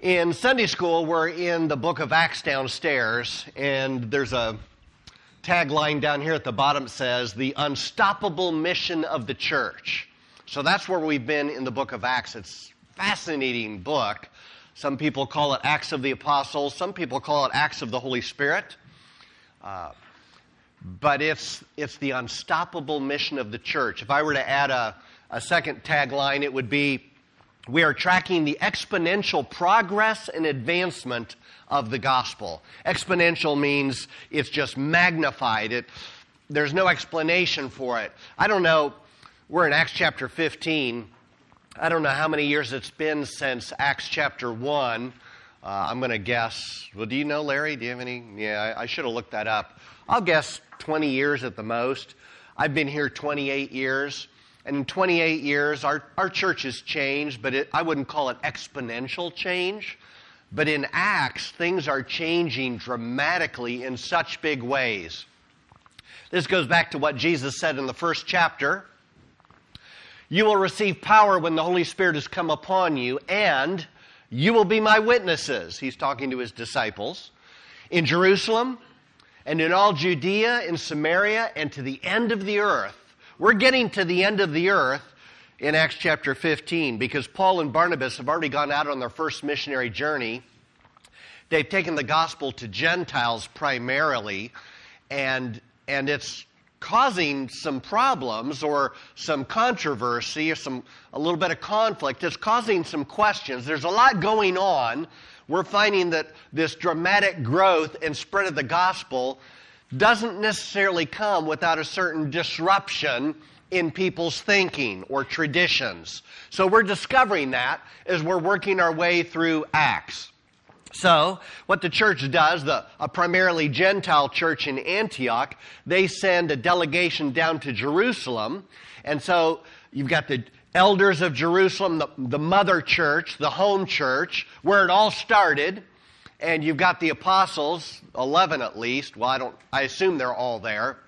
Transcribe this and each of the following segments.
In Sunday school, we're in the book of Acts downstairs, and there's a tagline down here at the bottom that says, The Unstoppable Mission of the Church. So that's where we've been in the book of Acts. It's a fascinating book. Some people call it Acts of the Apostles, some people call it Acts of the Holy Spirit. Uh, but it's, it's the unstoppable mission of the church. If I were to add a, a second tagline, it would be we are tracking the exponential progress and advancement of the gospel. Exponential means it's just magnified. It, there's no explanation for it. I don't know. We're in Acts chapter 15. I don't know how many years it's been since Acts chapter 1. Uh, I'm going to guess. Well, do you know, Larry? Do you have any? Yeah, I, I should have looked that up. I'll guess 20 years at the most. I've been here 28 years. And in 28 years, our, our church has changed, but it, I wouldn't call it exponential change. But in Acts, things are changing dramatically in such big ways. This goes back to what Jesus said in the first chapter. You will receive power when the Holy Spirit has come upon you, and you will be my witnesses. He's talking to his disciples in Jerusalem and in all Judea, in Samaria, and to the end of the earth. We're getting to the end of the earth in Acts chapter 15 because Paul and Barnabas have already gone out on their first missionary journey. They've taken the gospel to Gentiles primarily, and, and it's causing some problems or some controversy or some a little bit of conflict. It's causing some questions. There's a lot going on. We're finding that this dramatic growth and spread of the gospel doesn't necessarily come without a certain disruption in people's thinking or traditions. So we're discovering that as we're working our way through Acts. So, what the church does, the, a primarily Gentile church in Antioch, they send a delegation down to Jerusalem. And so, you've got the elders of Jerusalem, the, the mother church, the home church, where it all started and you've got the apostles, 11 at least. Well, I don't, I assume they're all there.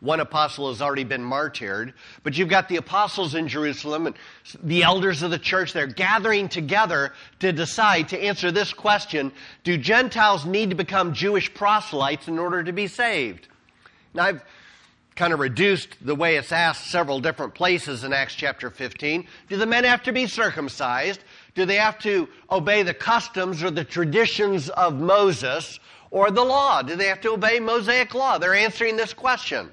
One apostle has already been martyred, but you've got the apostles in Jerusalem and the elders of the church. They're gathering together to decide to answer this question Do Gentiles need to become Jewish proselytes in order to be saved? Now, I've kind of reduced the way it's asked several different places in Acts chapter 15. Do the men have to be circumcised? Do they have to obey the customs or the traditions of Moses or the law? Do they have to obey Mosaic law? They're answering this question.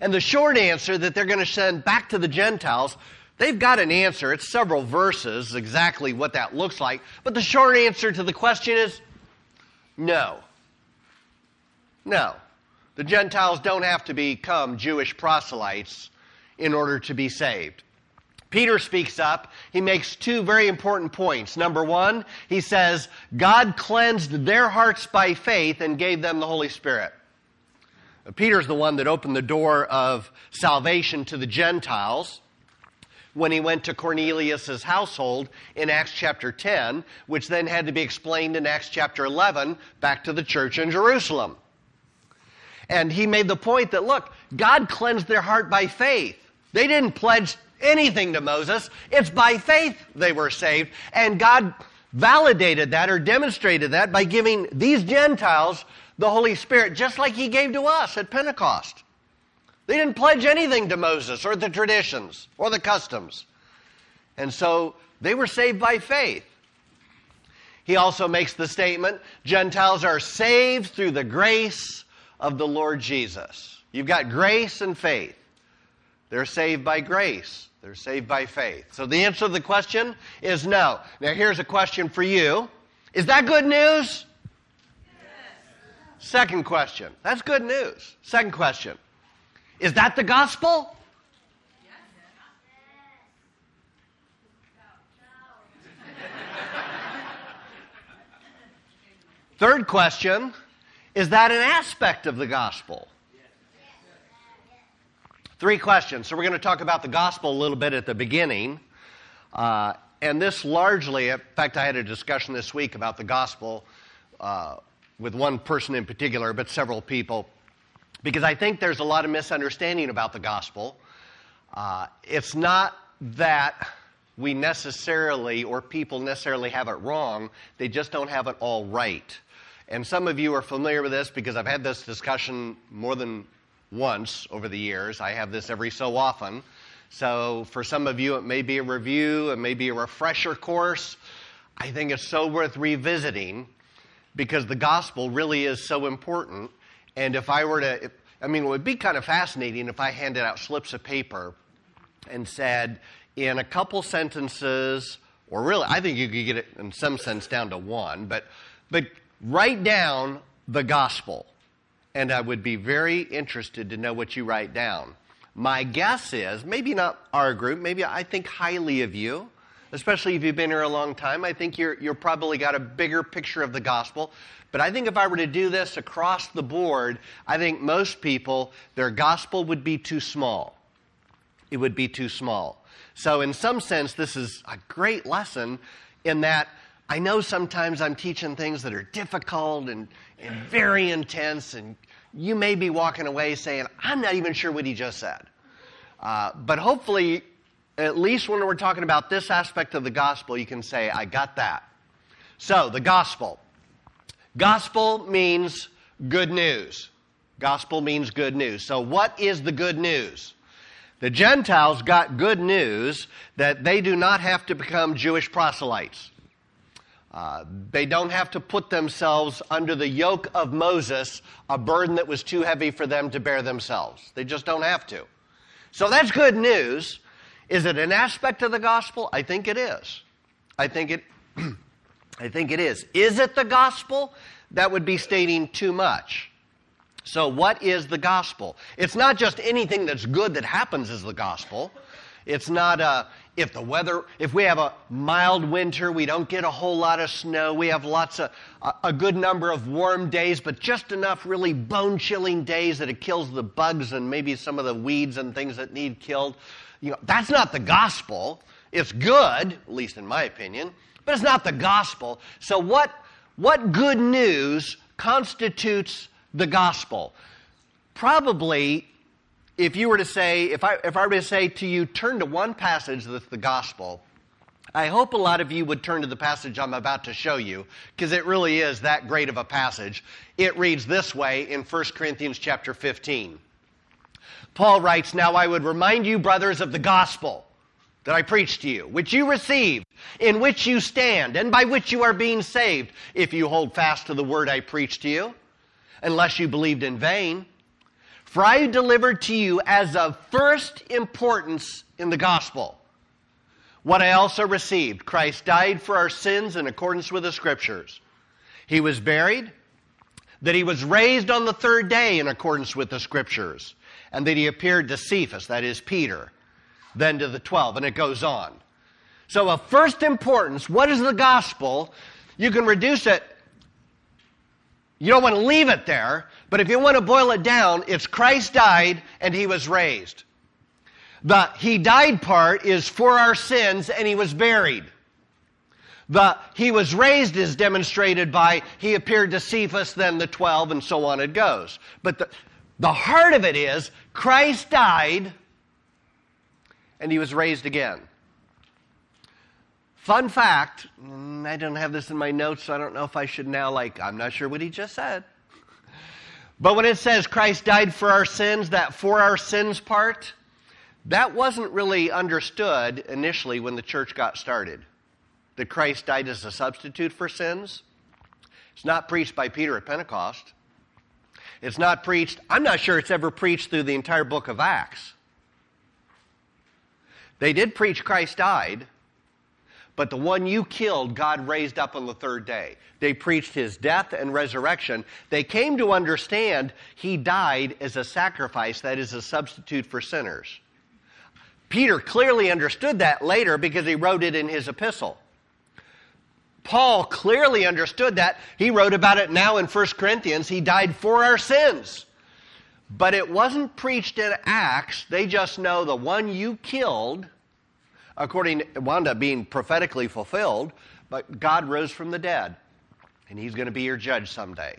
And the short answer that they're going to send back to the Gentiles, they've got an answer. It's several verses, exactly what that looks like. But the short answer to the question is no. No. The Gentiles don't have to become Jewish proselytes in order to be saved. Peter speaks up. He makes two very important points. Number one, he says, God cleansed their hearts by faith and gave them the Holy Spirit. Peter's the one that opened the door of salvation to the Gentiles when he went to Cornelius' household in Acts chapter 10, which then had to be explained in Acts chapter 11 back to the church in Jerusalem. And he made the point that, look, God cleansed their heart by faith. They didn't pledge anything to Moses. It's by faith they were saved. And God validated that or demonstrated that by giving these Gentiles the Holy Spirit, just like He gave to us at Pentecost. They didn't pledge anything to Moses or the traditions or the customs. And so they were saved by faith. He also makes the statement Gentiles are saved through the grace of the Lord Jesus. You've got grace and faith. They're saved by grace. They're saved by faith. So the answer to the question is no. Now here's a question for you. Is that good news? Yes. Second question. That's good news. Second question. Is that the gospel? Third question. Is that an aspect of the gospel? Three questions. So we're going to talk about the gospel a little bit at the beginning. Uh, and this largely, in fact, I had a discussion this week about the gospel uh, with one person in particular, but several people, because I think there's a lot of misunderstanding about the gospel. Uh, it's not that we necessarily, or people necessarily have it wrong. They just don't have it all right. And some of you are familiar with this because I've had this discussion more than once over the years. I have this every so often. So for some of you, it may be a review, it may be a refresher course. I think it's so worth revisiting because the gospel really is so important. And if I were to, I mean, it would be kind of fascinating if I handed out slips of paper and said, in a couple sentences, or really, I think you could get it in some sense down to one, but, but write down the gospel. And I would be very interested to know what you write down. My guess is, maybe not our group, maybe I think highly of you, especially if you've been here a long time. I think you're, you're probably got a bigger picture of the gospel. But I think if I were to do this across the board, I think most people, their gospel would be too small. It would be too small. So, in some sense, this is a great lesson in that I know sometimes I'm teaching things that are difficult and, and very intense, and you may be walking away saying, I'm not even sure what he just said. Uh, but hopefully, at least when we're talking about this aspect of the gospel, you can say, I got that. So, the gospel. Gospel means good news. Gospel means good news. So, what is the good news? The Gentiles got good news that they do not have to become Jewish proselytes. Uh, they don't have to put themselves under the yoke of Moses, a burden that was too heavy for them to bear themselves. They just don't have to. So that's good news. Is it an aspect of the gospel? I think it is. I think it, I think it is. Is it the gospel? That would be stating too much. So, what is the gospel? It's not just anything that's good that happens is the gospel. It's not uh, if the weather, if we have a mild winter, we don't get a whole lot of snow, we have lots of, a good number of warm days, but just enough really bone chilling days that it kills the bugs and maybe some of the weeds and things that need killed. You know, that's not the gospel. It's good, at least in my opinion, but it's not the gospel. So, what, what good news constitutes the gospel. Probably, if you were to say, if I, if I were to say to you, turn to one passage that's the gospel, I hope a lot of you would turn to the passage I'm about to show you, because it really is that great of a passage. It reads this way in 1 Corinthians chapter 15. Paul writes, Now I would remind you, brothers, of the gospel that I preached to you, which you received, in which you stand, and by which you are being saved, if you hold fast to the word I preached to you unless you believed in vain. For I delivered to you as of first importance in the gospel what I also received. Christ died for our sins in accordance with the scriptures. He was buried, that he was raised on the third day in accordance with the scriptures, and that he appeared to Cephas, that is Peter, then to the twelve, and it goes on. So, of first importance, what is the gospel? You can reduce it you don't want to leave it there, but if you want to boil it down, it's Christ died and he was raised. The he died part is for our sins and he was buried. The he was raised is demonstrated by he appeared to Cephas, then the 12, and so on it goes. But the, the heart of it is Christ died and he was raised again. Fun fact, mm, I don't have this in my notes, so I don't know if I should now, like, I'm not sure what he just said. But when it says Christ died for our sins, that for our sins part, that wasn't really understood initially when the church got started. That Christ died as a substitute for sins. It's not preached by Peter at Pentecost. It's not preached, I'm not sure it's ever preached through the entire book of Acts. They did preach Christ died, but the one you killed, God raised up on the third day. They preached his death and resurrection. They came to understand he died as a sacrifice, that is, a substitute for sinners. Peter clearly understood that later because he wrote it in his epistle. Paul clearly understood that. He wrote about it now in 1 Corinthians. He died for our sins. But it wasn't preached in Acts. They just know the one you killed according wound up being prophetically fulfilled, but God rose from the dead, and He's going to be your judge someday.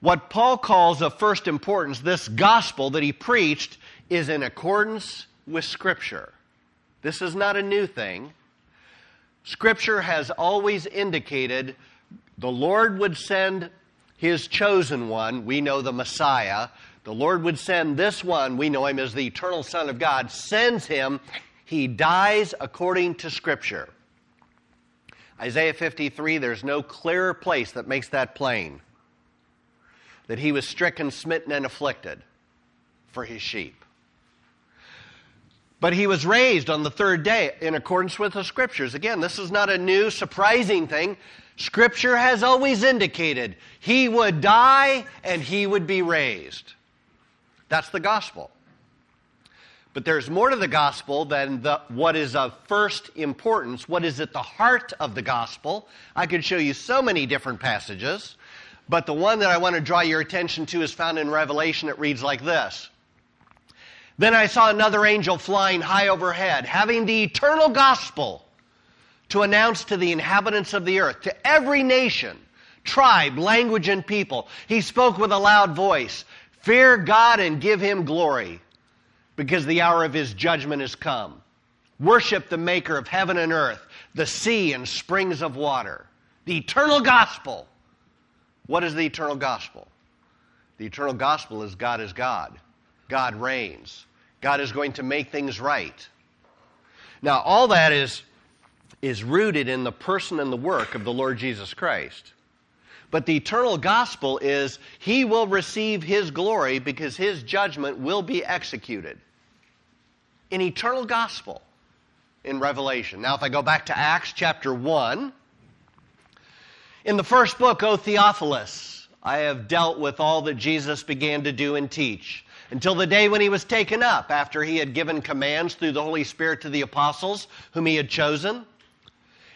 What Paul calls of first importance, this gospel that he preached, is in accordance with Scripture. This is not a new thing. Scripture has always indicated the Lord would send his chosen one, we know the Messiah. The Lord would send this one, we know him as the eternal Son of God, sends him. He dies according to Scripture. Isaiah 53, there's no clearer place that makes that plain. That he was stricken, smitten, and afflicted for his sheep. But he was raised on the third day in accordance with the scriptures. Again, this is not a new, surprising thing. Scripture has always indicated he would die and he would be raised. That's the gospel. But there's more to the gospel than the, what is of first importance, what is at the heart of the gospel. I could show you so many different passages, but the one that I want to draw your attention to is found in Revelation. It reads like this Then I saw another angel flying high overhead, having the eternal gospel to announce to the inhabitants of the earth, to every nation, tribe, language, and people. He spoke with a loud voice Fear God and give him glory because the hour of his judgment has come. Worship the maker of heaven and earth, the sea and springs of water. The eternal gospel. What is the eternal gospel? The eternal gospel is God is God. God reigns. God is going to make things right. Now, all that is, is rooted in the person and the work of the Lord Jesus Christ. But the eternal gospel is he will receive his glory because his judgment will be executed an eternal gospel in Revelation. Now, if I go back to Acts chapter 1, in the first book, O Theophilus, I have dealt with all that Jesus began to do and teach until the day when he was taken up, after he had given commands through the Holy Spirit to the apostles whom he had chosen.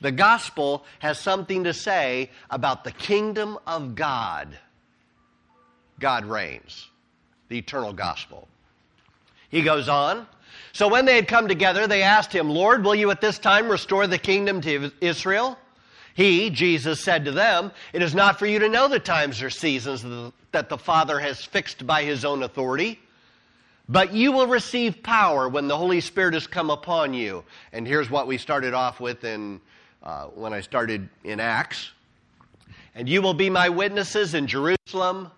The gospel has something to say about the kingdom of God. God reigns, the eternal gospel. He goes on, so when they had come together, they asked him, Lord, will you at this time restore the kingdom to Israel? He, Jesus, said to them, It is not for you to know the times or seasons that the Father has fixed by his own authority, but you will receive power when the Holy Spirit has come upon you. And here's what we started off with in, uh, when I started in Acts. And you will be my witnesses in Jerusalem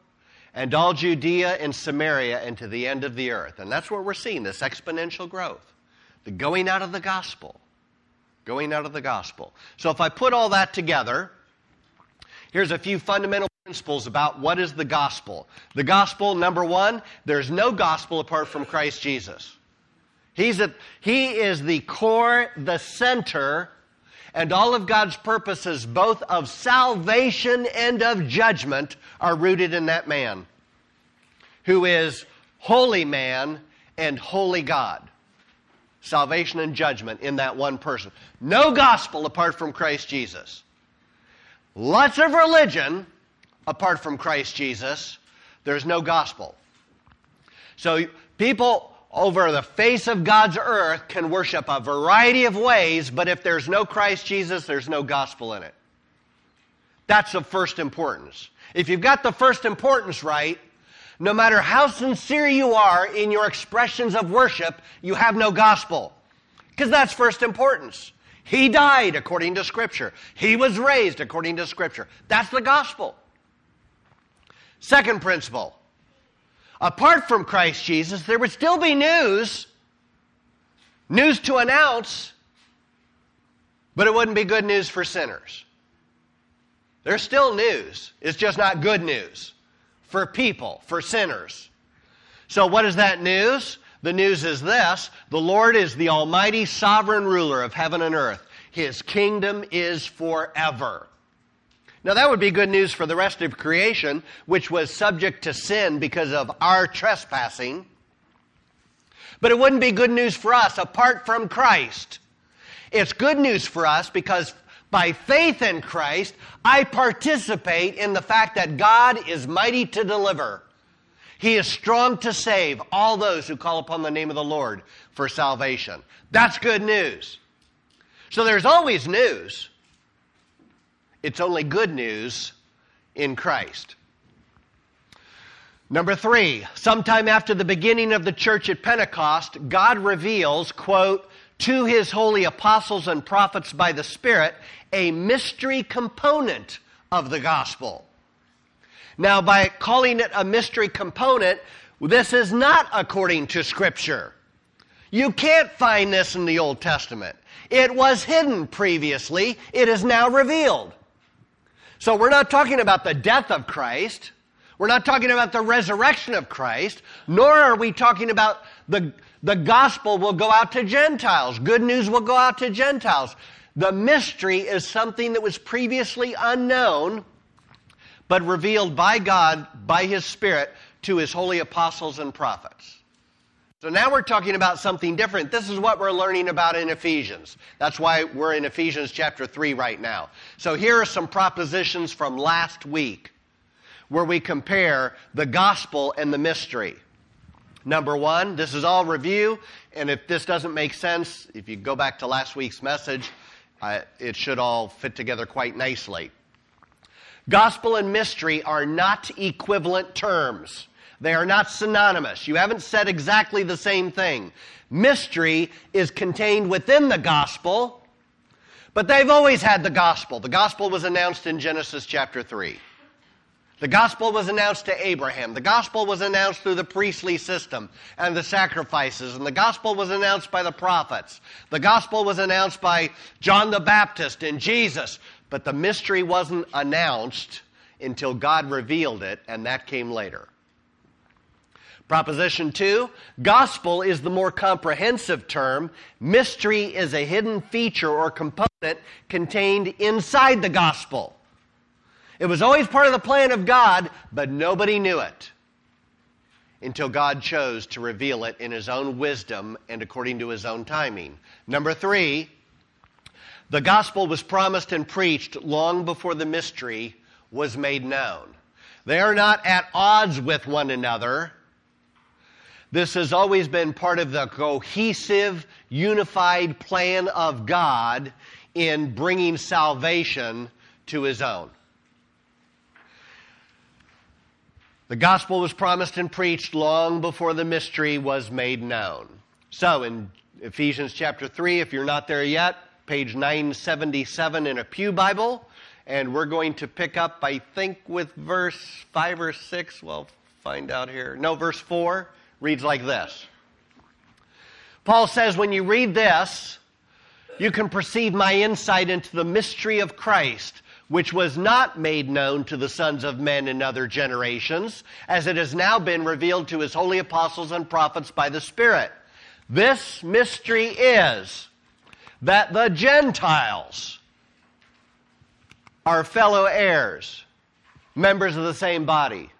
and all Judea and Samaria and to the end of the earth. And that's where we're seeing this exponential growth. The going out of the gospel. Going out of the gospel. So if I put all that together, here's a few fundamental principles about what is the gospel. The gospel, number one, there's no gospel apart from Christ Jesus. He's a, he is the core, the center, and all of God's purposes, both of salvation and of judgment, are rooted in that man who is wholly man and wholly God. Salvation and judgment in that one person. No gospel apart from Christ Jesus. Lots of religion apart from Christ Jesus. There's no gospel. So people over the face of God's earth can worship a variety of ways, but if there's no Christ Jesus, there's no gospel in it. That's of first importance. If you've got the first importance right, no matter how sincere you are in your expressions of worship, you have no gospel. Because that's first importance. He died according to Scripture. He was raised according to Scripture. That's the gospel. Second principle apart from Christ Jesus, there would still be news, news to announce, but it wouldn't be good news for sinners. There's still news. It's just not good news for people, for sinners. So, what is that news? The news is this the Lord is the almighty sovereign ruler of heaven and earth. His kingdom is forever. Now, that would be good news for the rest of creation, which was subject to sin because of our trespassing. But it wouldn't be good news for us apart from Christ. It's good news for us because By faith in Christ, I participate in the fact that God is mighty to deliver. He is strong to save all those who call upon the name of the Lord for salvation. That's good news. So there's always news. It's only good news in Christ. Number three, sometime after the beginning of the church at Pentecost, God reveals, quote, to his holy apostles and prophets by the Spirit, a mystery component of the gospel. Now, by calling it a mystery component, this is not according to Scripture. You can't find this in the Old Testament. It was hidden previously, it is now revealed. So, we're not talking about the death of Christ. We're not talking about the resurrection of Christ, nor are we talking about the, the gospel will go out to Gentiles. Good news will go out to Gentiles. The mystery is something that was previously unknown, but revealed by God, by His Spirit, to His holy apostles and prophets. So now we're talking about something different. This is what we're learning about in Ephesians. That's why we're in Ephesians chapter 3 right now. So here are some propositions from last week where we compare the gospel and the mystery. Number one, this is all review, and if this doesn't make sense, if you go back to last week's message, uh, it should all fit together quite nicely. Gospel and mystery are not equivalent terms. They are not synonymous. You haven't said exactly the same thing. Mystery is contained within the gospel, but they've always had the gospel. The gospel was announced in Genesis chapter 3. The gospel was announced to Abraham. The gospel was announced through the priestly system and the sacrifices. And the gospel was announced by the prophets. The gospel was announced by John the Baptist and Jesus. But the mystery wasn't announced until God revealed it, and that came later. Proposition two, gospel is the more comprehensive term. Mystery is a hidden feature or component contained inside the gospel. It was always part of the plan of God, but nobody knew it until God chose to reveal it in His own wisdom and according to His own timing. Number three, the gospel was promised and preached long before the mystery was made known. They are not at odds with one another. This has always been part of the cohesive, unified plan of God in bringing salvation to His own. The gospel was promised and preached long before the mystery was made known. So in Ephesians chapter 3, if you're not there yet, page 977 in a Pew Bible, and we're going to pick up, I think, with verse 5 or 6. We'll find out here. No, verse 4 reads like this Paul says, When you read this, you can perceive my insight into the mystery of Christ which was not made known to the sons of men in other generations, as it has now been revealed to his holy apostles and prophets by the Spirit. This mystery is that the Gentiles are fellow heirs, members of the same body,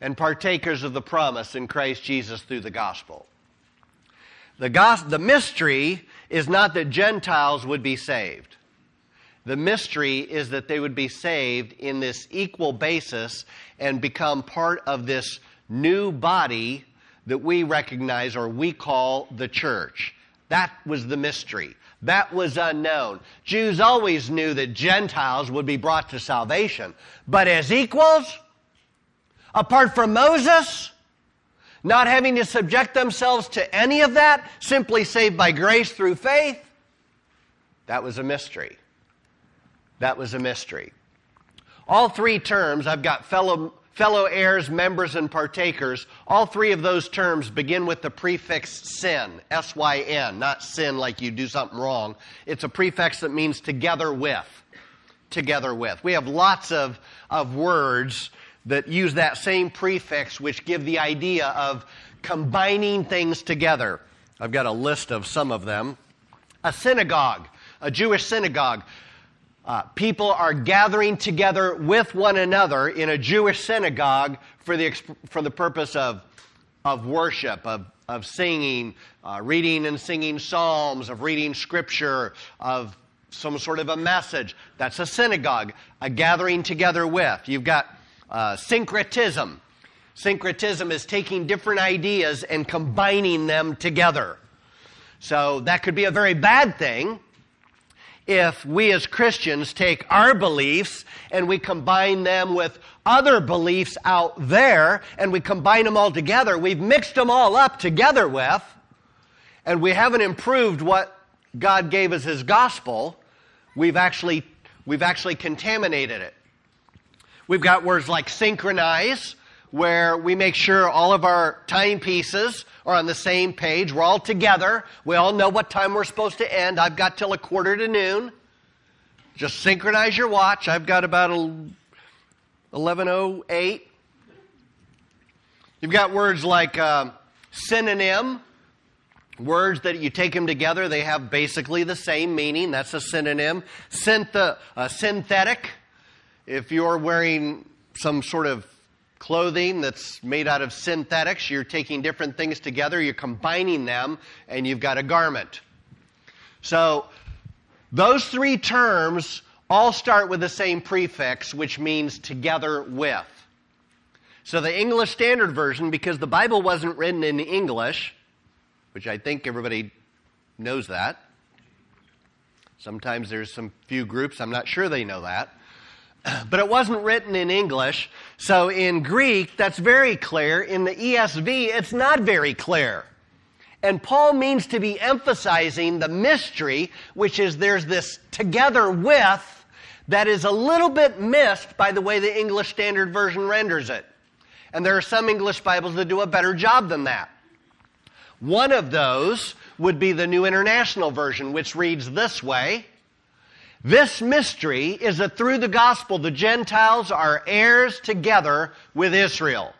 and partakers of the promise in Christ Jesus through the gospel. The, gos- the mystery is not that Gentiles would be saved. The mystery is that they would be saved in this equal basis and become part of this new body that we recognize or we call the church. That was the mystery. That was unknown. Jews always knew that Gentiles would be brought to salvation, but as equals, apart from Moses, not having to subject themselves to any of that, simply saved by grace through faith, that was a mystery. That was a mystery. All three terms, I've got fellow, fellow heirs, members, and partakers. All three of those terms begin with the prefix syn, S Y N, not sin like you do something wrong. It's a prefix that means together with. Together with. We have lots of, of words that use that same prefix, which give the idea of combining things together. I've got a list of some of them. A synagogue, a Jewish synagogue. Uh, people are gathering together with one another in a Jewish synagogue for the, for the purpose of, of worship, of, of singing, uh, reading and singing psalms, of reading scripture, of some sort of a message. That's a synagogue, a gathering together with. You've got uh, syncretism. Syncretism is taking different ideas and combining them together. So that could be a very bad thing if we as Christians take our beliefs and we combine them with other beliefs out there and we combine them all together. We've mixed them all up together with, and we haven't improved what God gave us His gospel. We've actually, we've actually contaminated it. We've got words like synchronize, where we make sure all of our timepieces are on the same page. We're all together. We all know what time we're supposed to end. I've got till a quarter to noon. Just synchronize your watch. I've got about 1108. You've got words like uh, synonym, words that you take them together, they have basically the same meaning. That's a synonym. Synth- uh, synthetic, if you're wearing some sort of clothing that's made out of synthetics. You're taking different things together, you're combining them, and you've got a garment. So, those three terms all start with the same prefix, which means together with. So, the English Standard Version, because the Bible wasn't written in English, which I think everybody knows that. Sometimes there's some few groups, I'm not sure they know that but it wasn't written in English. So in Greek, that's very clear. In the ESV, it's not very clear. And Paul means to be emphasizing the mystery, which is there's this together with that is a little bit missed by the way the English Standard Version renders it. And there are some English Bibles that do a better job than that. One of those would be the New International Version, which reads this way this mystery is that through the gospel, the Gentiles are heirs together with Israel,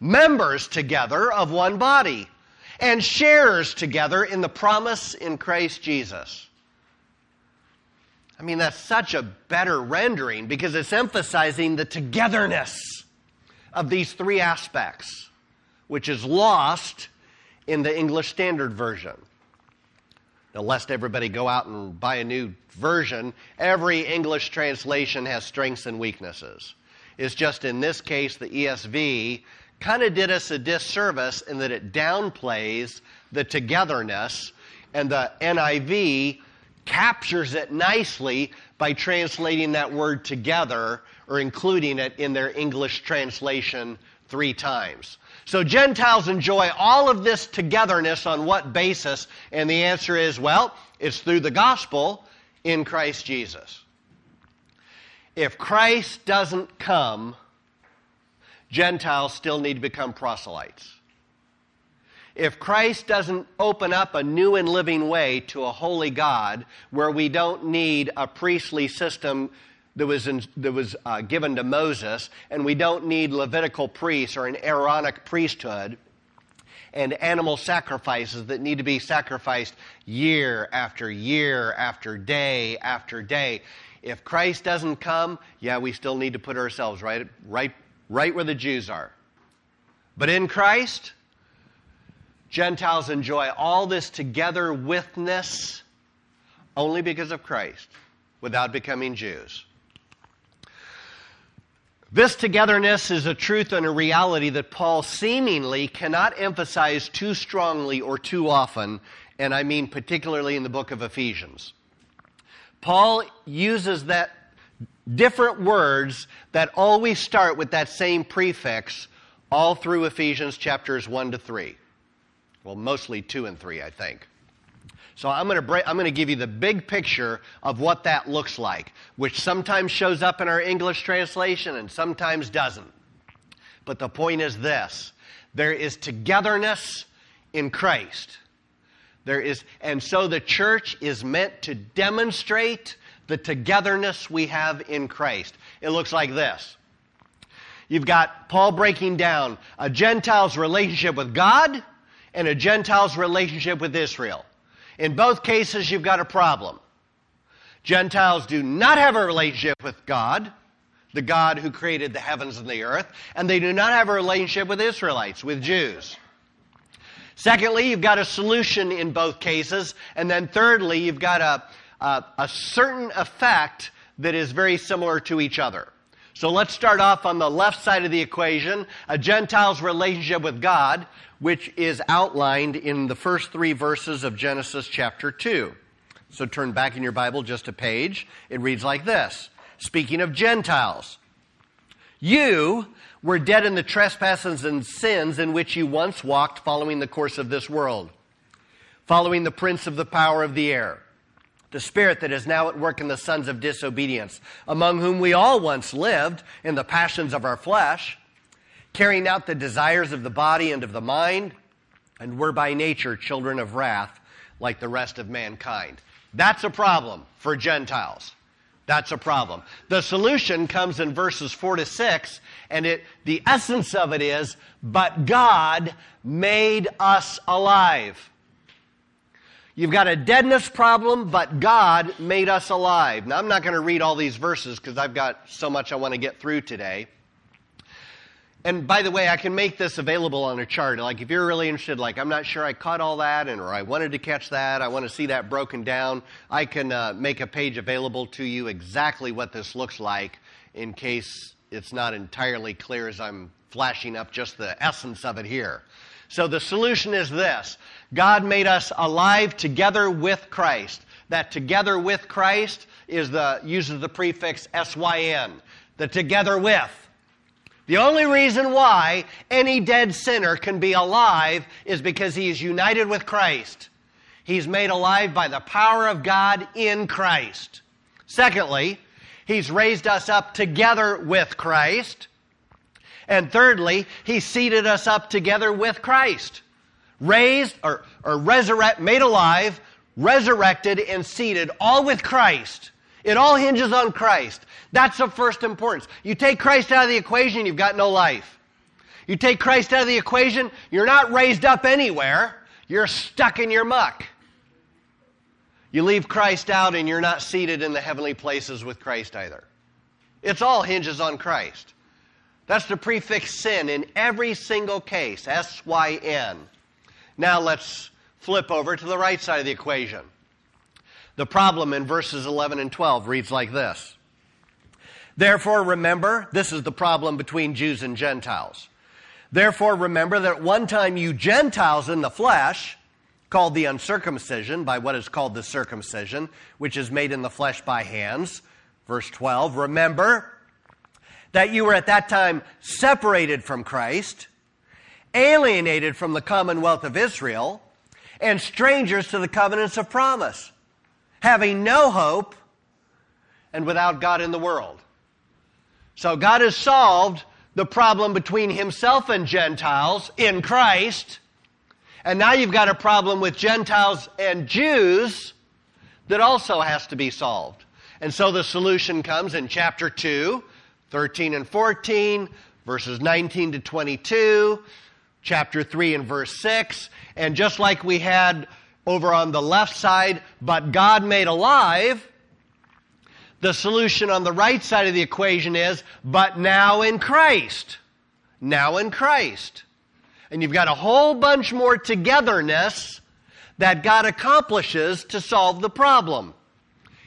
members together of one body, and sharers together in the promise in Christ Jesus. I mean, that's such a better rendering because it's emphasizing the togetherness of these three aspects, which is lost in the English Standard Version. Lest everybody go out and buy a new version, every English translation has strengths and weaknesses. It's just in this case, the ESV kind of did us a disservice in that it downplays the togetherness, and the NIV captures it nicely by translating that word together or including it in their English translation three times. So Gentiles enjoy all of this togetherness on what basis? And the answer is, well, it's through the gospel in Christ Jesus. If Christ doesn't come, Gentiles still need to become proselytes. If Christ doesn't open up a new and living way to a holy God where we don't need a priestly system that was, in, that was uh, given to Moses, and we don't need Levitical priests or an Aaronic priesthood and animal sacrifices that need to be sacrificed year after year after day after day. If Christ doesn't come, yeah, we still need to put ourselves right, right, right where the Jews are. But in Christ, Gentiles enjoy all this together withness only because of Christ without becoming Jews. This togetherness is a truth and a reality that Paul seemingly cannot emphasize too strongly or too often, and I mean particularly in the book of Ephesians. Paul uses that different words that always start with that same prefix all through Ephesians chapters 1 to 3. Well, mostly 2 and 3, I think. So I'm going, to break, I'm going to give you the big picture of what that looks like, which sometimes shows up in our English translation and sometimes doesn't. But the point is this there is togetherness in Christ. There is, and so the church is meant to demonstrate the togetherness we have in Christ. It looks like this. You've got Paul breaking down a Gentile's relationship with God and a Gentile's relationship with Israel. In both cases, you've got a problem. Gentiles do not have a relationship with God, the God who created the heavens and the earth, and they do not have a relationship with Israelites, with Jews. Secondly, you've got a solution in both cases. And then thirdly, you've got a, uh, a certain effect that is very similar to each other. So let's start off on the left side of the equation, a Gentile's relationship with God, which is outlined in the first three verses of Genesis chapter 2. So turn back in your Bible just a page. It reads like this Speaking of Gentiles, you were dead in the trespasses and sins in which you once walked, following the course of this world, following the prince of the power of the air the spirit that is now at work in the sons of disobedience, among whom we all once lived in the passions of our flesh, carrying out the desires of the body and of the mind, and were by nature children of wrath like the rest of mankind. That's a problem for Gentiles. That's a problem. The solution comes in verses 4 to 6, and it, the essence of it is, but God made us alive. You've got a deadness problem, but God made us alive. Now, I'm not going to read all these verses because I've got so much I want to get through today. And by the way, I can make this available on a chart. Like, if you're really interested, like, I'm not sure I caught all that, and or I wanted to catch that, I want to see that broken down, I can uh, make a page available to you exactly what this looks like in case it's not entirely clear as I'm flashing up just the essence of it here. So the solution is this God made us alive together with Christ. That together with Christ is the uses the prefix syn, the together with. The only reason why any dead sinner can be alive is because he is united with Christ. He's made alive by the power of God in Christ. Secondly, he's raised us up together with Christ. And thirdly, he seated us up together with Christ. Raised or, or resurrect, made alive, resurrected, and seated, all with Christ. It all hinges on Christ. That's of first importance. You take Christ out of the equation, you've got no life. You take Christ out of the equation, you're not raised up anywhere. You're stuck in your muck. You leave Christ out and you're not seated in the heavenly places with Christ either. It's all hinges on Christ. That's the prefix syn in every single case, S Y N. Now let's flip over to the right side of the equation. The problem in verses 11 and 12 reads like this Therefore, remember, this is the problem between Jews and Gentiles. Therefore, remember that at one time you Gentiles in the flesh, called the uncircumcision by what is called the circumcision, which is made in the flesh by hands. Verse 12, remember that you were at that time separated from Christ, alienated from the commonwealth of Israel, and strangers to the covenants of promise, having no hope and without God in the world. So God has solved the problem between himself and Gentiles in Christ. And now you've got a problem with Gentiles and Jews that also has to be solved. And so the solution comes in chapter 2 13 and 14, verses 19 to 22, chapter 3 and verse 6. And just like we had over on the left side, but God made alive, the solution on the right side of the equation is, but now in Christ. Now in Christ. And you've got a whole bunch more togetherness that God accomplishes to solve the problem.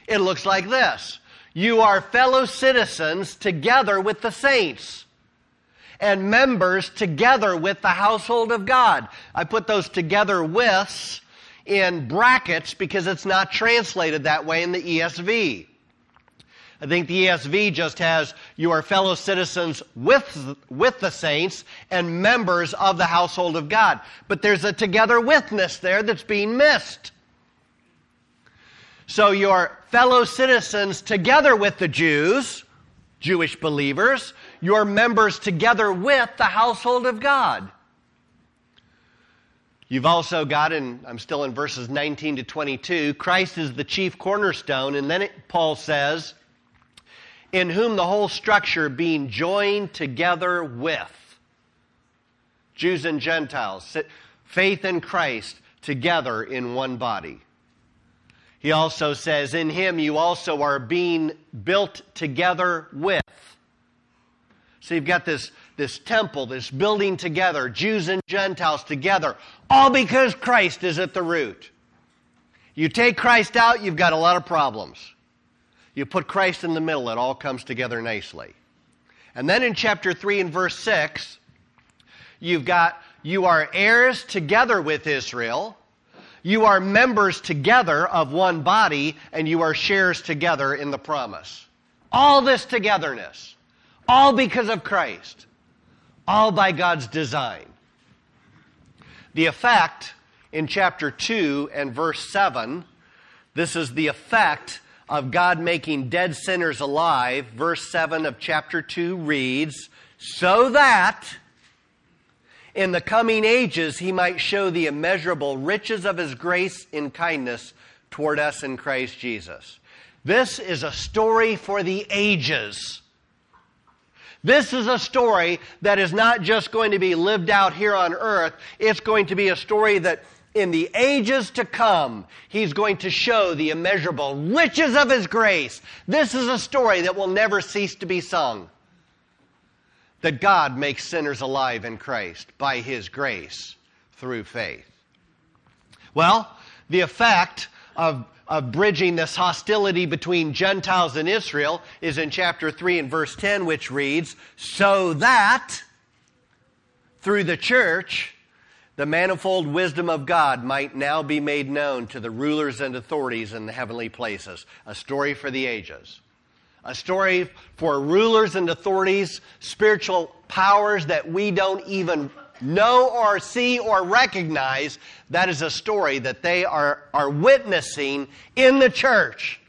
It looks like this you are fellow citizens together with the saints and members together with the household of God. I put those together with in brackets because it's not translated that way in the ESV. I think the ESV just has you are fellow citizens with, with the saints and members of the household of God. But there's a together withness there that's being missed. So your fellow citizens together with the Jews, Jewish believers, your members together with the household of God. You've also got, and I'm still in verses 19 to 22, Christ is the chief cornerstone, and then it, Paul says, in whom the whole structure being joined together with Jews and Gentiles, faith in Christ together in one body. He also says, In him you also are being built together with. So you've got this, this temple, this building together, Jews and Gentiles together, all because Christ is at the root. You take Christ out, you've got a lot of problems. You put Christ in the middle, it all comes together nicely. And then in chapter 3 and verse 6, you've got you are heirs together with Israel, you are members together of one body, and you are shares together in the promise. All this togetherness, all because of Christ, all by God's design. The effect in chapter 2 and verse 7, this is the effect of God making dead sinners alive. Verse 7 of chapter 2 reads, So that in the coming ages he might show the immeasurable riches of his grace in kindness toward us in Christ Jesus. This is a story for the ages. This is a story that is not just going to be lived out here on earth, it's going to be a story that in the ages to come, he's going to show the immeasurable riches of his grace. This is a story that will never cease to be sung. That God makes sinners alive in Christ by his grace through faith. Well, the effect of, of bridging this hostility between Gentiles and Israel is in chapter 3 and verse 10, which reads, So that through the church, the manifold wisdom of God might now be made known to the rulers and authorities in the heavenly places. A story for the ages. A story for rulers and authorities, spiritual powers that we don't even know or see or recognize. That is a story that they are, are witnessing in the church.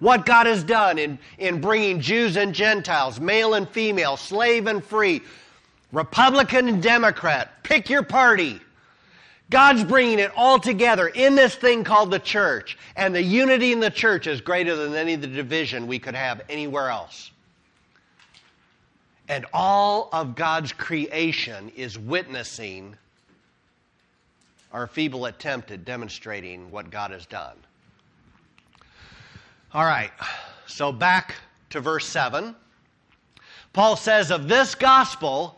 What God has done in, in bringing Jews and Gentiles, male and female, slave and free, Republican and Democrat, pick your party. God's bringing it all together in this thing called the church. And the unity in the church is greater than any of the division we could have anywhere else. And all of God's creation is witnessing our feeble attempt at demonstrating what God has done. All right, so back to verse 7. Paul says, Of this gospel,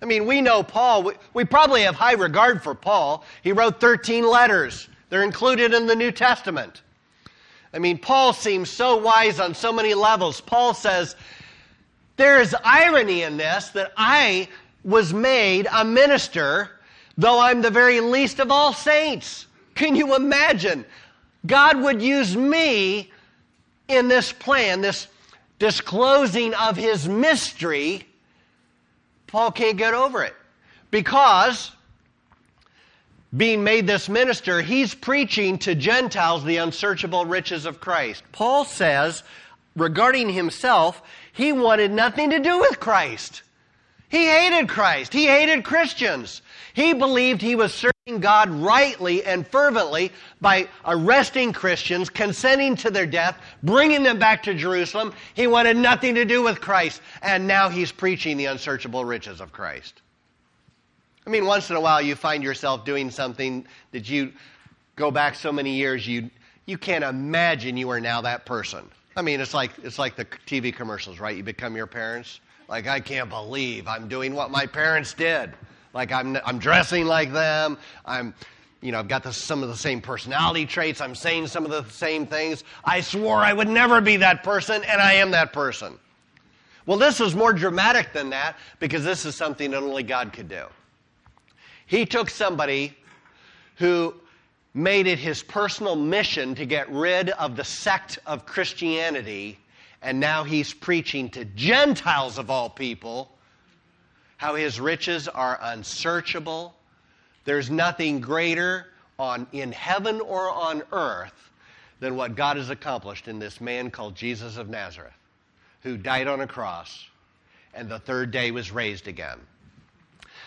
I mean, we know Paul. We, we, probably have high regard for Paul. He wrote 13 letters, they're included in the New Testament. I mean, Paul seems so wise on so many levels. Paul says, There is irony in this that I was made a minister, though I'm the very least of all saints. Can you imagine? God would use me in this plan, this disclosing of his mystery Paul can't get over it because being made this minister, he's preaching to Gentiles the unsearchable riches of Christ. Paul says regarding himself, he wanted nothing to do with Christ. He hated Christ. He hated Christians. He believed he was serving God rightly and fervently by arresting Christians, consenting to their death, bringing them back to Jerusalem. He wanted nothing to do with Christ, and now he's preaching the unsearchable riches of Christ. I mean, once in a while you find yourself doing something that you go back so many years you you can't imagine you are now that person. I mean, it's like it's like the TV commercials, right? You become your parents. Like I can't believe I'm doing what my parents did. Like I'm, I'm dressing like them. I'm, you know, I've got the, some of the same personality traits. I'm saying some of the same things. I swore I would never be that person, and I am that person. Well, this is more dramatic than that because this is something that only God could do. He took somebody who made it his personal mission to get rid of the sect of Christianity, and now he's preaching to Gentiles of all people how his riches are unsearchable. There's nothing greater on, in heaven or on earth than what God has accomplished in this man called Jesus of Nazareth, who died on a cross and the third day was raised again.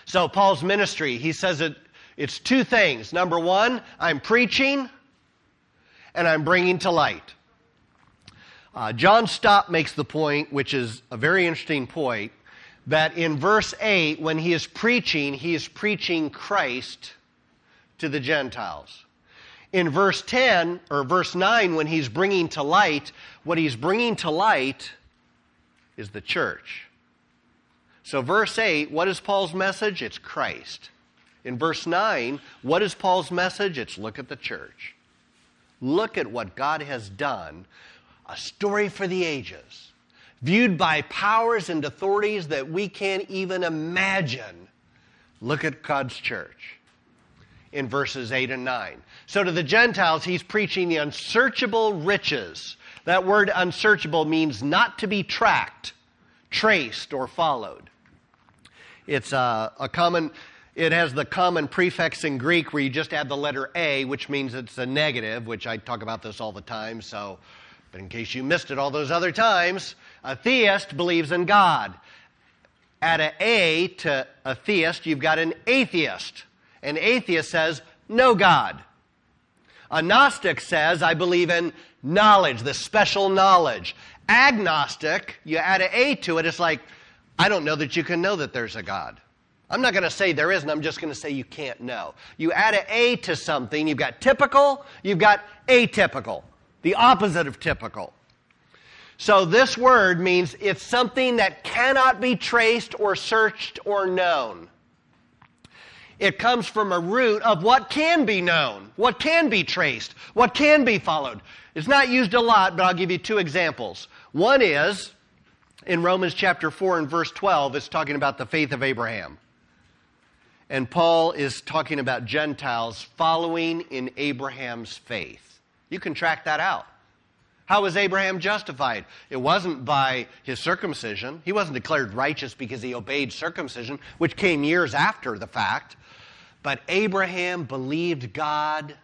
So, Paul's ministry, he says it, it's two things. Number one, I'm preaching and I'm bringing to light. Uh, John Stott makes the point, which is a very interesting point, that in verse 8, when he is preaching, he is preaching Christ to the Gentiles. In verse 10 or verse 9, when he's bringing to light, what he's bringing to light is the church. So, verse 8, what is Paul's message? It's Christ. In verse 9, what is Paul's message? It's look at the church. Look at what God has done. A story for the ages, viewed by powers and authorities that we can't even imagine. Look at God's church in verses 8 and 9. So to the Gentiles, he's preaching the unsearchable riches. That word unsearchable means not to be tracked, traced, or followed. It's a, a common, it has the common prefix in Greek where you just add the letter A, which means it's a negative, which I talk about this all the time. So, but in case you missed it all those other times, a theist believes in God. Add an A to a theist, you've got an atheist. An atheist says, no God. A Gnostic says, I believe in knowledge, the special knowledge. Agnostic, you add an A to it, it's like, I don't know that you can know that there's a God. I'm not going to say there isn't, I'm just going to say you can't know. You add an A to something, you've got typical, you've got atypical, the opposite of typical. So this word means it's something that cannot be traced or searched or known. It comes from a root of what can be known, what can be traced, what can be followed. It's not used a lot, but I'll give you two examples. One is in Romans chapter 4 and verse 12, it's talking about the faith of Abraham. And Paul is talking about Gentiles following in Abraham's faith. You can track that out. How was Abraham justified? It wasn't by his circumcision. He wasn't declared righteous because he obeyed circumcision, which came years after the fact. But Abraham believed God,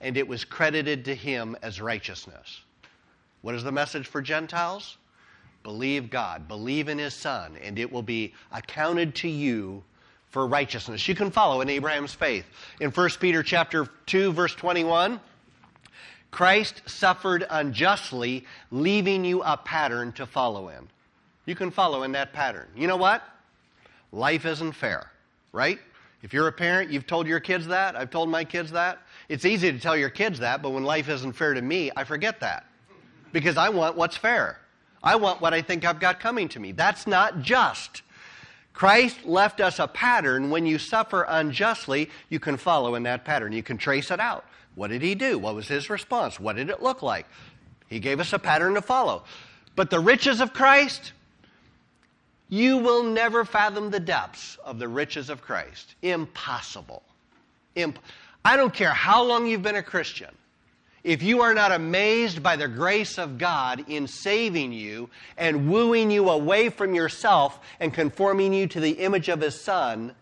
and it was credited to him as righteousness. What is the message for Gentiles? Believe God, believe in his Son, and it will be accounted to you for righteousness. You can follow in Abraham's faith. In 1 Peter chapter 2 verse 21, Christ suffered unjustly, leaving you a pattern to follow in. You can follow in that pattern. You know what? Life isn't fair, right? If you're a parent, you've told your kids that. I've told my kids that. It's easy to tell your kids that, but when life isn't fair to me, I forget that. Because I want what's fair. I want what I think I've got coming to me. That's not just. Christ left us a pattern. When you suffer unjustly, you can follow in that pattern. You can trace it out. What did he do? What was his response? What did it look like? He gave us a pattern to follow. But the riches of Christ, you will never fathom the depths of the riches of Christ. Impossible. Imp- I don't care how long you've been a Christian. If you are not amazed by the grace of God in saving you and wooing you away from yourself and conforming you to the image of His Son,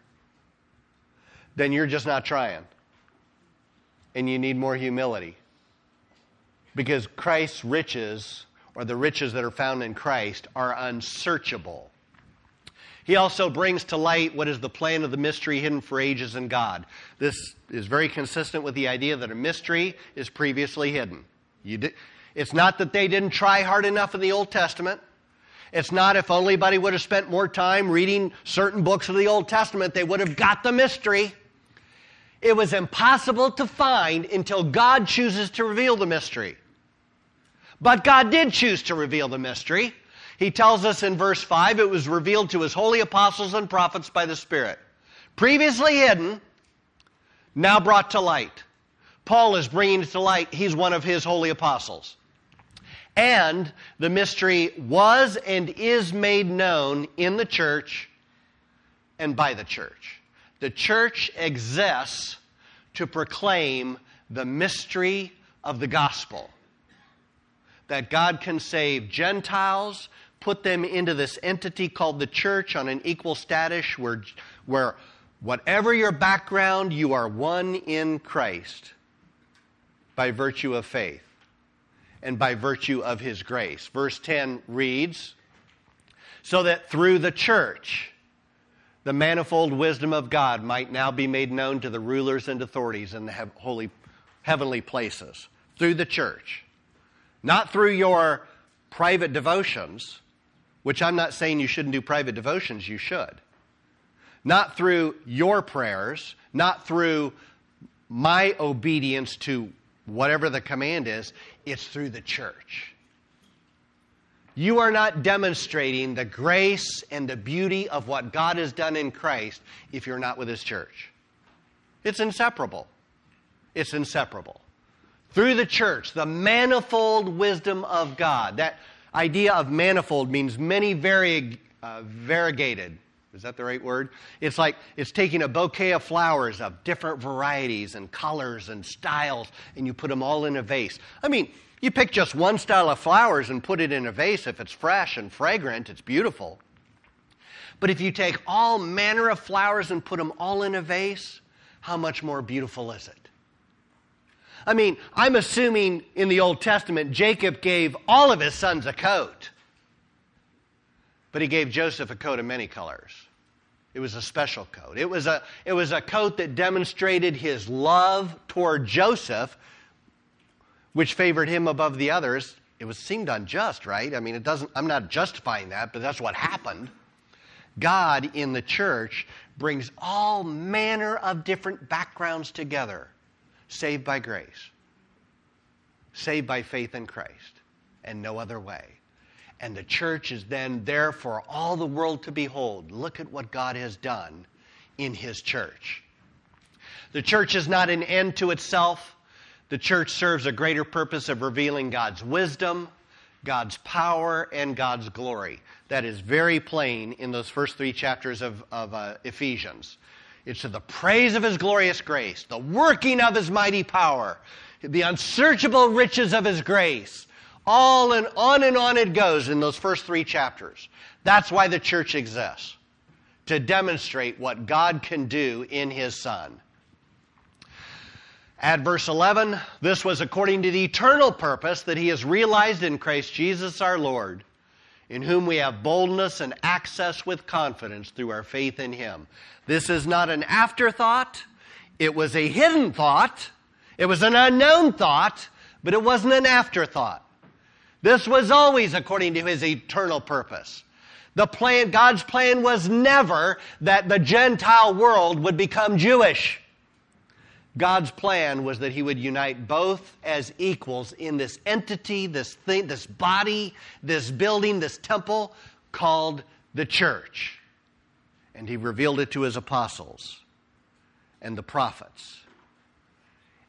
then you're just not trying. And you need more humility. Because Christ's riches, or the riches that are found in Christ, are unsearchable. He also brings to light what is the plan of the mystery hidden for ages in God. This is very consistent with the idea that a mystery is previously hidden. Di- it's not that they didn't try hard enough in the Old Testament. It's not if only anybody would have spent more time reading certain books of the Old Testament, they would have got the mystery. It was impossible to find until God chooses to reveal the mystery. But God did choose to reveal the mystery. He tells us in verse 5 it was revealed to his holy apostles and prophets by the Spirit. Previously hidden, now brought to light. Paul is bringing it to light. He's one of his holy apostles. And the mystery was and is made known in the church and by the church. The church exists to proclaim the mystery of the gospel that God can save Gentiles put them into this entity called the church on an equal status where, where whatever your background, you are one in Christ by virtue of faith and by virtue of his grace. Verse 10 reads So that through the church, the manifold wisdom of God might now be made known to the rulers and authorities in the holy, heavenly places. Through the church. Not through your private devotions, which I'm not saying you shouldn't do private devotions, you should. Not through your prayers, not through my obedience to whatever the command is, it's through the church. You are not demonstrating the grace and the beauty of what God has done in Christ if you're not with His church. It's inseparable. It's inseparable. Through the church, the manifold wisdom of God. That idea of manifold means many vari- uh, variegated. Is that the right word? It's like it's taking a bouquet of flowers of different varieties and colors and styles, and you put them all in a vase. I mean, you pick just one style of flowers and put it in a vase. If it's fresh and fragrant, it's beautiful. But if you take all manner of flowers and put them all in a vase, how much more beautiful is it? I mean, I'm assuming in the Old Testament, Jacob gave all of his sons a coat, but he gave Joseph a coat of many colors. It was a special coat. It was a, it was a coat that demonstrated his love toward Joseph which favored him above the others, it was seemed unjust, right? I mean, it doesn't, I'm not justifying that, but that's what happened. God in the church brings all manner of different backgrounds together, saved by grace, saved by faith in Christ, and no other way. And the church is then there for all the world to behold. Look at what God has done in His church. The church is not an end to itself. The church serves a greater purpose of revealing God's wisdom, God's power, and God's glory. That is very plain in those first three chapters of, of uh, Ephesians. It's to the praise of His glorious grace, the working of His mighty power, the unsearchable riches of His grace. All and on and on it goes in those first three chapters. That's why the church exists, to demonstrate what God can do in His Son. At verse 11, this was according to the eternal purpose that he has realized in Christ Jesus our Lord, in whom we have boldness and access with confidence through our faith in him. This is not an afterthought, it was a hidden thought, it was an unknown thought, but it wasn't an afterthought. This was always according to his eternal purpose. The plan, God's plan was never that the Gentile world would become Jewish. God's plan was that he would unite both as equals in this entity, this thing, this body, this building, this temple called the church. And he revealed it to his apostles and the prophets.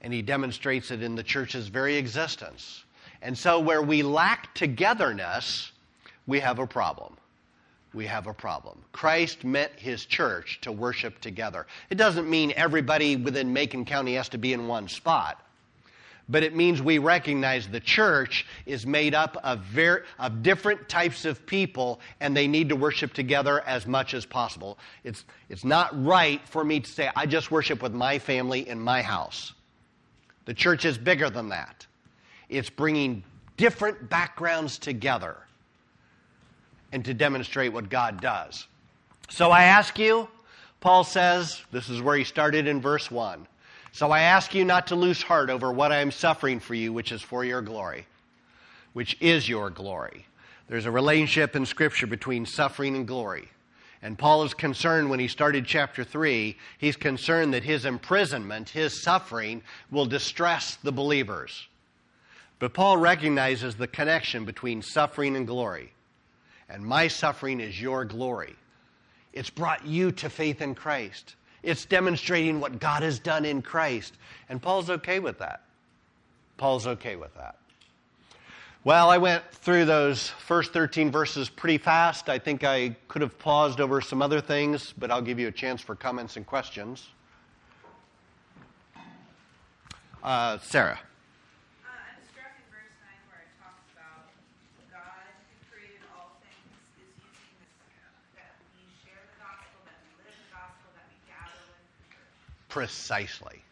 And he demonstrates it in the church's very existence. And so, where we lack togetherness, we have a problem we have a problem. Christ meant his church to worship together. It doesn't mean everybody within Macon County has to be in one spot, but it means we recognize the church is made up of, ver- of different types of people and they need to worship together as much as possible. It's, it's not right for me to say, I just worship with my family in my house. The church is bigger than that, it's bringing different backgrounds together and to demonstrate what God does. So I ask you, Paul says, this is where he started in verse 1. So I ask you not to lose heart over what I am suffering for you, which is for your glory, which is your glory. There's a relationship in Scripture between suffering and glory. And Paul is concerned when he started chapter 3, he's concerned that his imprisonment, his suffering, will distress the believers. But Paul recognizes the connection between suffering and glory and my suffering is your glory. It's brought you to faith in Christ. It's demonstrating what God has done in Christ. And Paul's okay with that. Paul's okay with that. Well, I went through those first 13 verses pretty fast. I think I could have paused over some other things, but I'll give you a chance for comments and questions. Uh, Sarah. Precisely.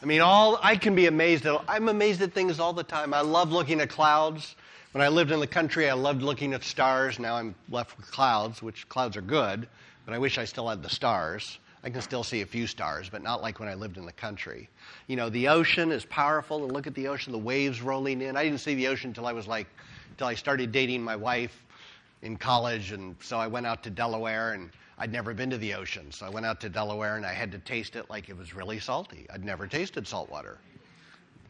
I mean, all I can be amazed at. I'm amazed at things all the time. I love looking at clouds. When I lived in the country, I loved looking at stars. Now I'm left with clouds, which clouds are good, but I wish I still had the stars. I can still see a few stars, but not like when I lived in the country. You know, the ocean is powerful, and look at the ocean, the waves rolling in. I didn't see the ocean until I was like, until I started dating my wife in college, and so I went out to Delaware, and I'd never been to the ocean. So I went out to Delaware, and I had to taste it like it was really salty. I'd never tasted salt water.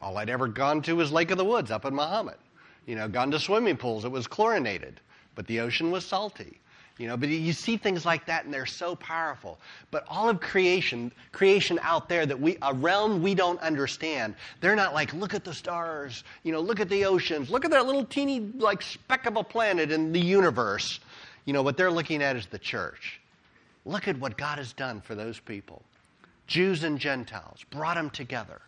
All I'd ever gone to was Lake of the Woods up in Mahomet. You know, gone to swimming pools. It was chlorinated, but the ocean was salty. You know, but you see things like that and they're so powerful. But all of creation, creation out there that we, a realm we don't understand, they're not like, look at the stars, you know, look at the oceans, look at that little teeny, like, speck of a planet in the universe. You know, what they're looking at is the church. Look at what God has done for those people. Jews and Gentiles, brought them together,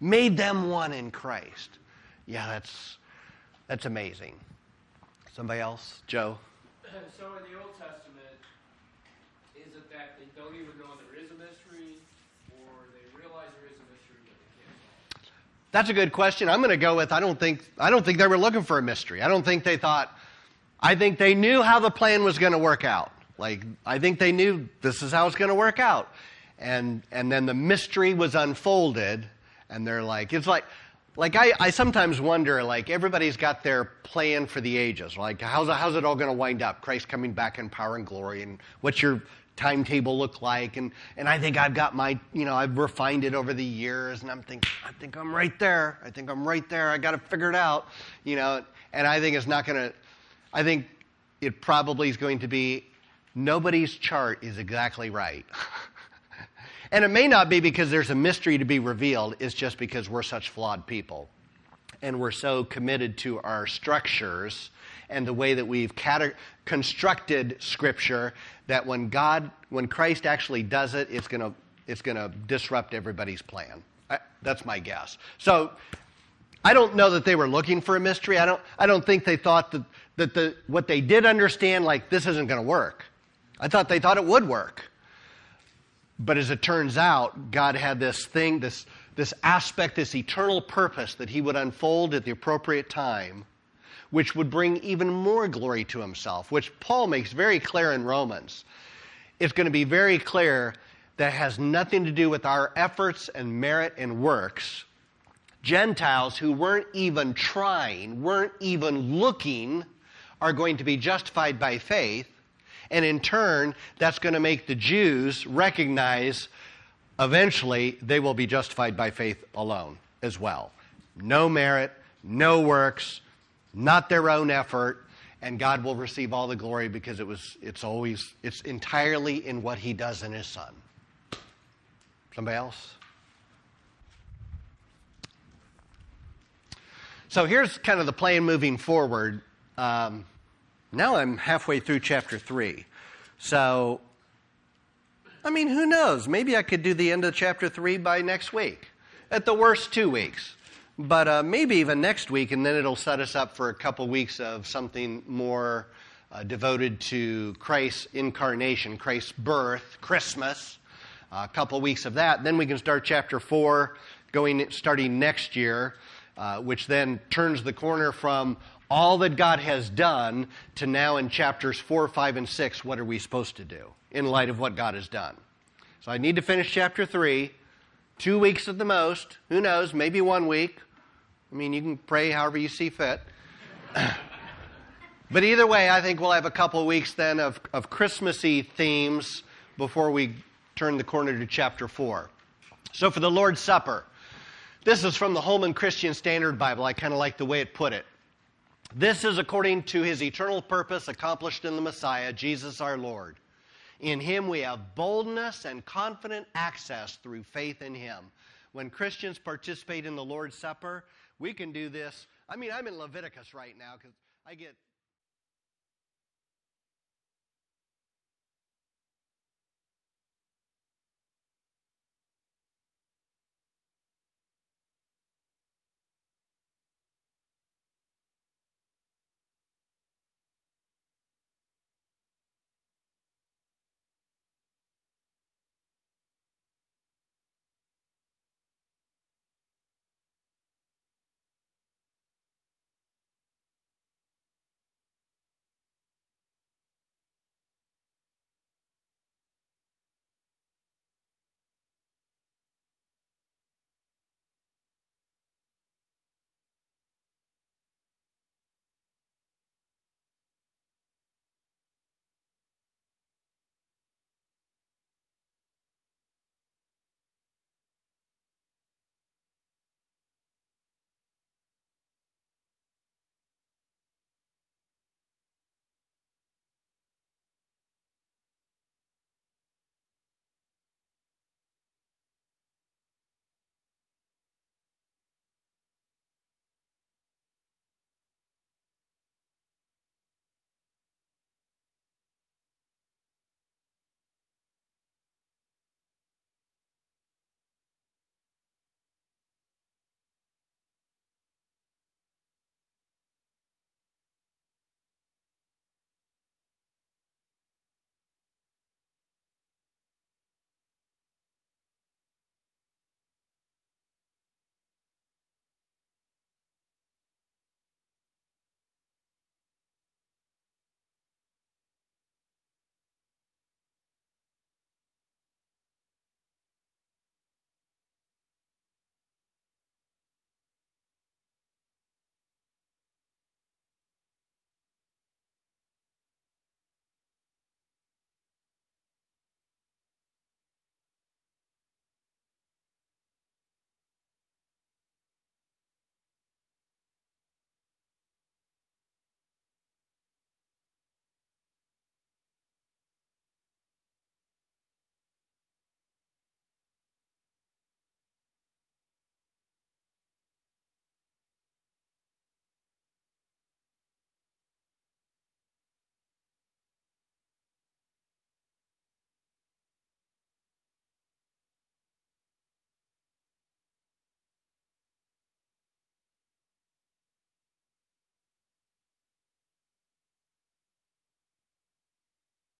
made them one in Christ. Yeah, that's, that's amazing. Somebody else? Joe? so in the Old Testament, is it that they don't even know there is a mystery, or they realize there is a mystery but they can't solve it? That's a good question. I'm going to go with I don't think I don't think they were looking for a mystery. I don't think they thought I think they knew how the plan was going to work out. Like I think they knew this is how it's going to work out. And and then the mystery was unfolded and they're like it's like like I, I sometimes wonder like everybody's got their plan for the ages. Like how's, how's it all going to wind up? Christ coming back in power and glory and what's your timetable look like? And, and i think i've got my you know i've refined it over the years and i'm thinking i think i'm right there. I think i'm right there. I got to figure it out you know? And i think it's not going to i think it probably is going to be nobody's chart is exactly right And it may not be because there's a mystery to be revealed, it's just because we're such flawed people. And we're so committed to our structures and the way that we've cate- constructed Scripture that when God, when Christ actually does it, it's going to it's going to disrupt everybody's plan. I, that's my guess. So I don't know that they were looking for a mystery. I don't, I don't think they thought that, that the, what they did understand, like, this isn't going to work. I thought they thought it would work. But as it turns out, God had this thing, this, this aspect, this eternal purpose that He would unfold at the appropriate time, which would bring even more glory to Himself, which Paul makes very clear in Romans. It's going to be very clear that has nothing to do with our efforts and merit and works. Gentiles who weren't even trying, weren't even looking, are going to be justified by faith and in turn, that's going to make the Jews recognize eventually they will be justified by faith alone as well. No merit, no works, not their own effort, and God will receive all the glory because it was it's always it's entirely in what he does in his son. Somebody else? So here's kind of the plan moving forward. Um, now I'm halfway through chapter 3. So, I mean, who knows? Maybe I could do the end of chapter 3 by next week. At the worst, two weeks. But uh, maybe even next week, and then it'll set us up for a couple weeks of something more uh, devoted to Christ's incarnation, Christ's birth, Christmas. Uh, a couple weeks of that. Then we can start chapter 4, going, starting next year, uh, which then turns the corner from all that God has done to now in chapters 4, 5, and 6, what are we supposed to do in light of what God has done? So I need to finish chapter 3, two weeks at the most. Who knows? Maybe one week. I mean, you can pray however you see fit. but either way, I think we'll have a couple weeks then of, of Christmassy themes before we turn the corner to chapter 4. So for the Lord's Supper, this is from the Holman Christian Standard Bible. I kind of like the way it put it. This is according to his eternal purpose accomplished in the Messiah, Jesus our Lord. In him we have boldness and confident access through faith in him. When Christians participate in the Lord's Supper, we can do this. I mean, I'm in Leviticus right now because I get